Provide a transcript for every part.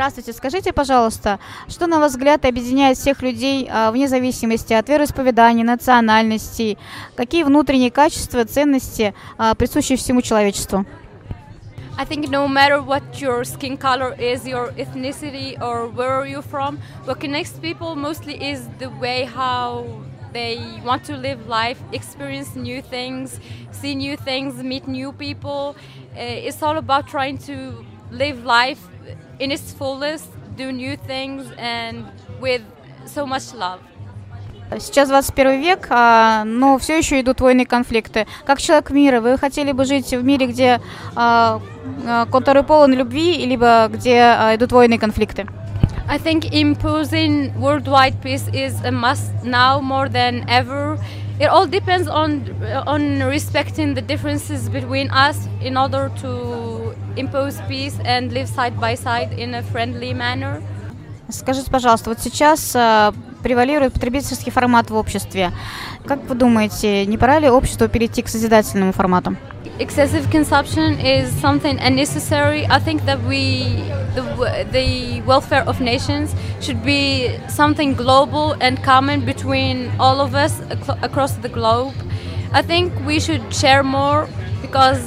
Здравствуйте, скажите, пожалуйста, что, на ваш взгляд, объединяет всех людей а, вне зависимости от вероисповедания, национальностей? Какие внутренние качества, ценности а, присущи всему человечеству? I think no matter what your skin color is, your ethnicity, or where you're from, what connects people mostly is the way how they want to live life, experience new things, see new things, meet new people. Uh, it's all about trying to live life in its fullest, do new things, and with so much love. Сейчас 21 век, а, но все еще идут войны и конфликты. Как человек мира, вы хотели бы жить в мире, где а, а, который полон любви, либо где а, идут войны и конфликты? I think imposing worldwide peace is a must now more than ever. It all depends on on respecting the differences between us in order to impose peace and live side by side in a friendly manner. Скажите, пожалуйста, вот сейчас а, превалирует потребительский формат в обществе. Как вы думаете, не пора ли обществу перейти к созидательному формату? Excessive consumption is something unnecessary. I think that we, the, the welfare of nations, should be something global and common between all of us ac- across the globe. I think we should share more because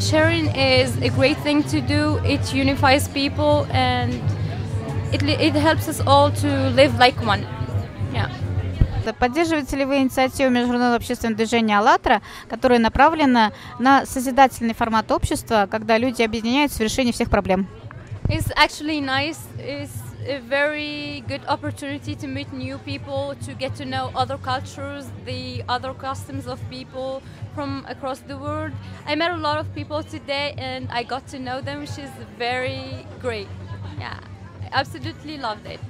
sharing is a great thing to do. It unifies people and it, it helps us all to live like one. Yeah. Поддерживаете ли вы инициативу Международного общественного движения «АЛЛАТРА», которая направлена на созидательный формат общества, когда люди объединяются в решении всех проблем? It's actually nice. It's a very good opportunity to meet new people, to get to know other cultures, the other customs of people from across the world. I met a lot of people today and I got to know them, which is very great. Yeah, I absolutely loved it.